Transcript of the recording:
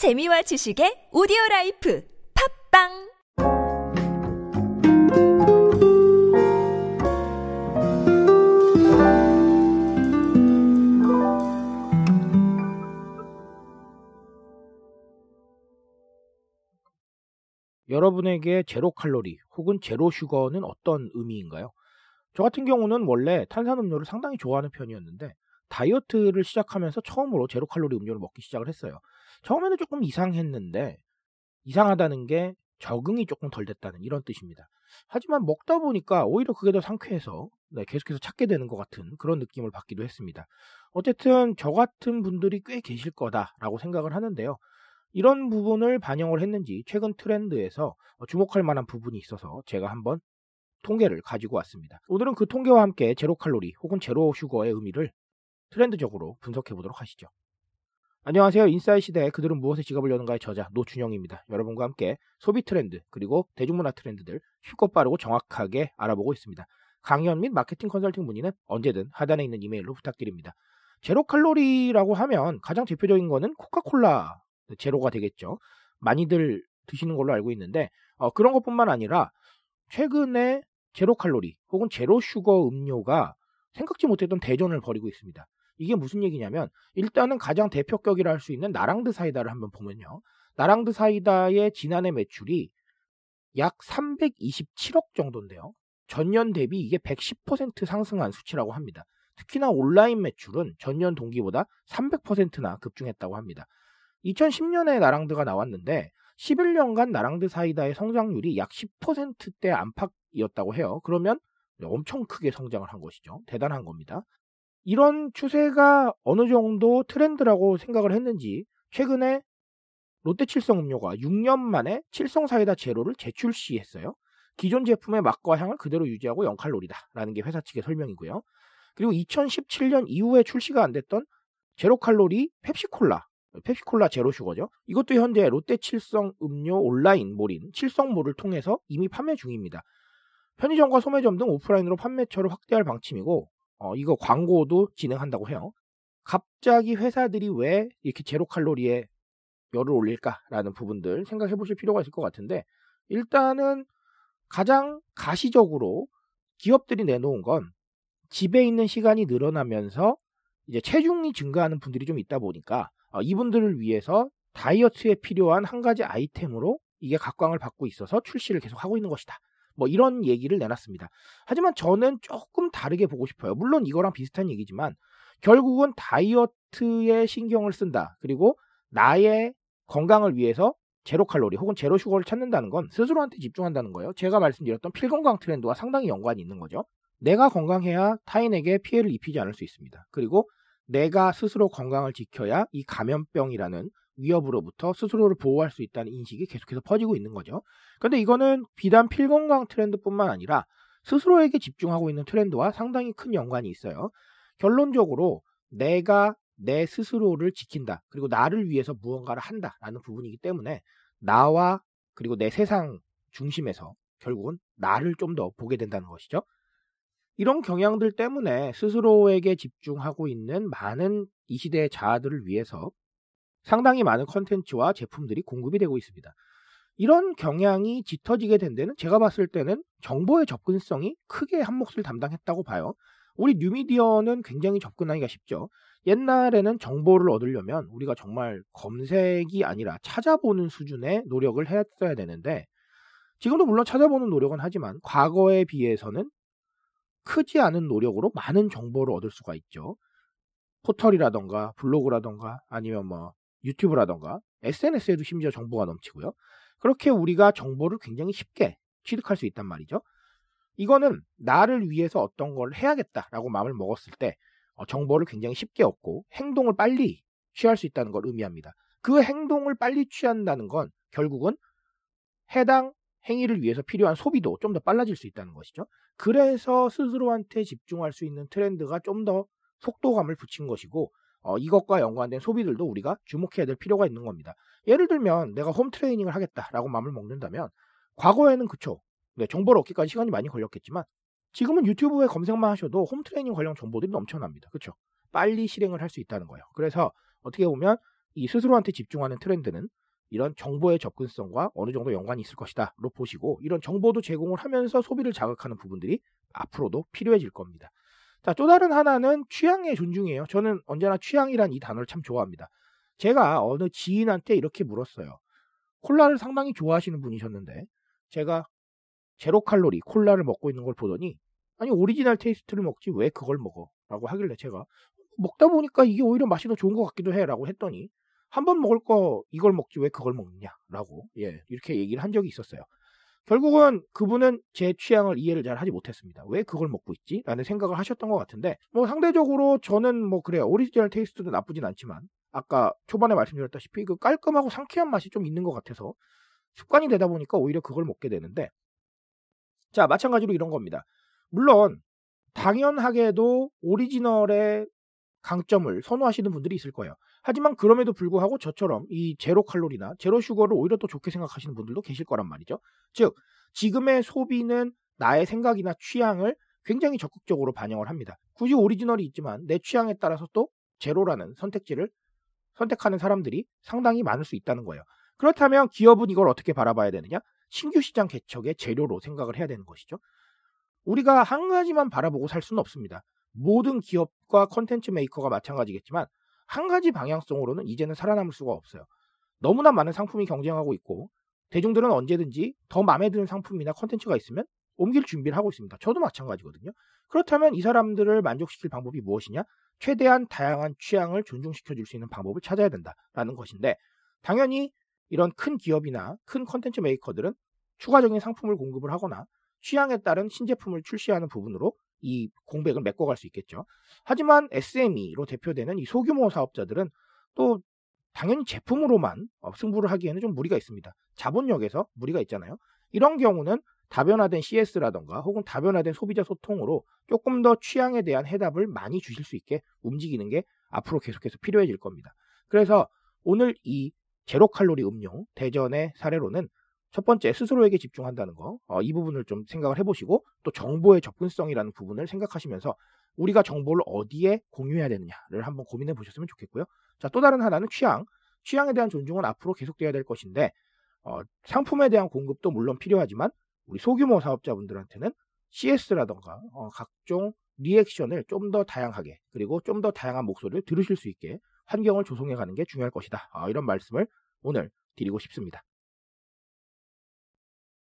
재미와 지식의 오디오 라이프 팟빵 여러분에게 제로 칼로리 혹은 제로 슈거는 어떤 의미인가요? 저 같은 경우는 원래 탄산음료를 상당히 좋아하는 편이었는데 다이어트를 시작하면서 처음으로 제로 칼로리 음료를 먹기 시작을 했어요. 처음에는 조금 이상했는데 이상하다는 게 적응이 조금 덜 됐다는 이런 뜻입니다. 하지만 먹다 보니까 오히려 그게 더 상쾌해서 네, 계속해서 찾게 되는 것 같은 그런 느낌을 받기도 했습니다. 어쨌든 저 같은 분들이 꽤 계실 거다라고 생각을 하는데요. 이런 부분을 반영을 했는지 최근 트렌드에서 주목할 만한 부분이 있어서 제가 한번 통계를 가지고 왔습니다. 오늘은 그 통계와 함께 제로 칼로리 혹은 제로 슈거의 의미를 트렌드적으로 분석해 보도록 하시죠. 안녕하세요. 인싸의 시대 그들은 무엇에 지갑을 여는가의 저자 노준영입니다. 여러분과 함께 소비 트렌드 그리고 대중문화 트렌드들 쉽고 빠르고 정확하게 알아보고 있습니다. 강연 및 마케팅 컨설팅 문의는 언제든 하단에 있는 이메일로 부탁드립니다. 제로 칼로리라고 하면 가장 대표적인 거는 코카콜라 제로가 되겠죠. 많이들 드시는 걸로 알고 있는데 어, 그런 것뿐만 아니라 최근에 제로 칼로리 혹은 제로 슈거 음료가 생각지 못했던 대전을 벌이고 있습니다. 이게 무슨 얘기냐면 일단은 가장 대표격이라 할 수 있는 나랑드 사이다를 한번 보면요. 나랑드 사이다의 지난해 매출이 약 327억 정도인데요. 전년 대비 이게 110% 상승한 수치라고 합니다. 특히나 온라인 매출은 전년 동기보다 300%나 급증했다고 합니다. 2010년에 나랑드가 나왔는데 11년간 나랑드 사이다의 성장률이 약 10%대 안팎이었다고 해요. 그러면 엄청 크게 성장을 한 것이죠. 대단한 겁니다. 이런 추세가 어느 정도 트렌드라고 생각을 했는지 최근에 롯데 칠성 음료가 6년 만에 칠성 사이다 제로를 재출시했어요. 기존 제품의 맛과 향을 그대로 유지하고 0칼로리다라는 게 회사 측의 설명이고요. 그리고 2017년 이후에 출시가 안 됐던 제로 칼로리 펩시콜라, 펩시콜라 제로 슈거죠. 이것도 현재 롯데 칠성 음료 온라인 몰인 칠성몰을 통해서 이미 판매 중입니다. 편의점과 소매점 등 오프라인으로 판매처를 확대할 방침이고 어, 이거 광고도 진행한다고 해요. 갑자기 회사들이 왜 이렇게 제로 칼로리에 열을 올릴까라는 부분들 생각해 보실 필요가 있을 것 같은데 일단은 가장 가시적으로 기업들이 내놓은 건 집에 있는 시간이 늘어나면서 이제 체중이 증가하는 분들이 좀 있다 보니까 어, 이분들을 위해서 다이어트에 필요한 한 가지 아이템으로 이게 각광을 받고 있어서 출시를 계속 하고 있는 것이다. 뭐 이런 얘기를 내놨습니다. 하지만 저는 조금 다르게 보고 싶어요. 물론 이거랑 비슷한 얘기지만 결국은 다이어트에 신경을 쓴다. 그리고 나의 건강을 위해서 제로 칼로리 혹은 제로 슈거를 찾는다는 건 스스로한테 집중한다는 거예요. 제가 말씀드렸던 필건강 트렌드와 상당히 연관이 있는 거죠. 내가 건강해야 타인에게 피해를 입히지 않을 수 있습니다. 그리고 내가 스스로 건강을 지켜야 이 감염병이라는 위협으로부터 스스로를 보호할 수 있다는 인식이 계속해서 퍼지고 있는 거죠. 그런데 이거는 비단 필건강 트렌드뿐만 아니라 스스로에게 집중하고 있는 트렌드와 상당히 큰 연관이 있어요. 결론적으로 내가 내 스스로를 지킨다. 그리고 나를 위해서 무언가를 한다 라는 부분이기 때문에 나와 그리고 내 세상 중심에서 결국은 나를 좀 더 보게 된다는 것이죠. 이런 경향들 때문에 스스로에게 집중하고 있는 많은 이 시대의 자아들을 위해서 상당히 많은 컨텐츠와 제품들이 공급이 되고 있습니다. 이런 경향이 짙어지게 된 데는 제가 봤을 때는 정보의 접근성이 크게 한 몫을 담당했다고 봐요. 우리 뉴미디어는 굉장히 접근하기가 쉽죠. 옛날에는 정보를 얻으려면 우리가 정말 검색이 아니라 찾아보는 수준의 노력을 했어야 되는데 지금도 물론 찾아보는 노력은 하지만 과거에 비해서는 크지 않은 노력으로 많은 정보를 얻을 수가 있죠. 포털이라던가 블로그라던가 아니면 뭐 유튜브라던가 SNS에도 심지어 정보가 넘치고요. 그렇게 우리가 정보를 굉장히 쉽게 취득할 수 있단 말이죠. 이거는 나를 위해서 어떤 걸 해야겠다라고 마음을 먹었을 때 어, 정보를 굉장히 쉽게 얻고 행동을 빨리 취할 수 있다는 걸 의미합니다. 그 행동을 빨리 취한다는 건 결국은 해당 행위를 위해서 필요한 소비도 좀 더 빨라질 수 있다는 것이죠. 그래서 스스로한테 집중할 수 있는 트렌드가 좀 더 속도감을 붙인 것이고 어, 이것과 연관된 소비들도 우리가 주목해야 될 필요가 있는 겁니다. 예를 들면 내가 홈 트레이닝을 하겠다라고 마음을 먹는다면 과거에는 그쵸. 네, 정보를 얻기까지 시간이 많이 걸렸겠지만 지금은 유튜브에 검색만 하셔도 홈 트레이닝 관련 정보들이 넘쳐납니다. 그쵸? 빨리 실행을 할 수 있다는 거예요. 그래서 어떻게 보면 이 스스로한테 집중하는 트렌드는 이런 정보의 접근성과 어느 정도 연관이 있을 것이다로 보시고 이런 정보도 제공을 하면서 소비를 자극하는 부분들이 앞으로도 필요해질 겁니다. 자, 또 다른 하나는 취향의 존중이에요. 저는 언제나 취향이란 이 단어를 참 좋아합니다. 제가 어느 지인한테 이렇게 물었어요. 콜라를 상당히 좋아하시는 분이셨는데 제가 제로 칼로리 콜라를 먹고 있는 걸 보더니 아니 original taste를 먹지 왜 그걸 먹어? 라고 하길래 제가 먹다 보니까 이게 오히려 맛이 더 좋은 것 같기도 해 라고 했더니 한 번 먹을 거 이걸 먹지 왜 그걸 먹느냐 라고 예 이렇게 얘기를 한 적이 있었어요. 결국은 그분은 제 취향을 이해를 잘 하지 못했습니다. 왜 그걸 먹고 있지? 라는 생각을 하셨던 것 같은데 뭐 상대적으로 저는 뭐 그래요. original taste도 나쁘진 않지만 아까 초반에 말씀드렸다시피 그 깔끔하고 상쾌한 맛이 좀 있는 것 같아서 습관이 되다 보니까 오히려 그걸 먹게 되는데 자 마찬가지로 이런 겁니다. 물론 당연하게도 오리지널의 강점을 선호하시는 분들이 있을 거예요. 하지만 그럼에도 불구하고 저처럼 이 제로 칼로리나 제로 슈거를 오히려 또 좋게 생각하시는 분들도 계실 거란 말이죠. 즉, 지금의 소비는 나의 생각이나 취향을 굉장히 적극적으로 반영을 합니다. 굳이 오리지널이 있지만 내 취향에 따라서 또 제로라는 선택지를 선택하는 사람들이 상당히 많을 수 있다는 거예요. 그렇다면 기업은 이걸 어떻게 바라봐야 되느냐? 신규 시장 개척의 재료로 생각을 해야 되는 것이죠. 우리가 한 가지만 바라보고 살 수는 없습니다. 모든 기업과 컨텐츠 메이커가 마찬가지겠지만 한 가지 방향성으로는 이제는 살아남을 수가 없어요. 너무나 많은 상품이 경쟁하고 있고 대중들은 언제든지 더 마음에 드는 상품이나 컨텐츠가 있으면 옮길 준비를 하고 있습니다. 저도 마찬가지거든요. 그렇다면 이 사람들을 만족시킬 방법이 무엇이냐? 최대한 다양한 취향을 존중시켜 줄 수 있는 방법을 찾아야 된다라는 것인데 당연히 이런 큰 기업이나 큰 컨텐츠 메이커들은 추가적인 상품을 공급을 하거나 취향에 따른 신제품을 출시하는 부분으로 이 공백을 메꿔갈 수 있겠죠. 하지만 SME로 대표되는 이 소규모 사업자들은 또 당연히 제품으로만 어, 승부를 하기에는 좀 무리가 있습니다. 자본력에서 무리가 있잖아요. 이런 경우는 다변화된 CS라던가 혹은 다변화된 소비자 소통으로 조금 더 취향에 대한 해답을 많이 주실 수 있게 움직이는 게 앞으로 계속해서 필요해질 겁니다. 그래서 오늘 이 제로 칼로리 음료 대전의 사례로는 첫 번째 스스로에게 집중한다는 거, 어, 이 부분을 좀 생각을 해보시고 또 정보의 접근성이라는 부분을 생각하시면서 우리가 정보를 어디에 공유해야 되느냐를 한번 고민해 보셨으면 좋겠고요. 자, 또 다른 하나는 취향. 취향에 대한 존중은 앞으로 계속돼야 될 것인데 어, 상품에 대한 공급도 물론 필요하지만 우리 소규모 사업자분들한테는 CS라던가 어, 각종 리액션을 좀 더 다양하게 그리고 좀 더 다양한 목소리를 들으실 수 있게 환경을 조성해 가는 게 중요할 것이다. 어, 이런 말씀을 오늘 드리고 싶습니다.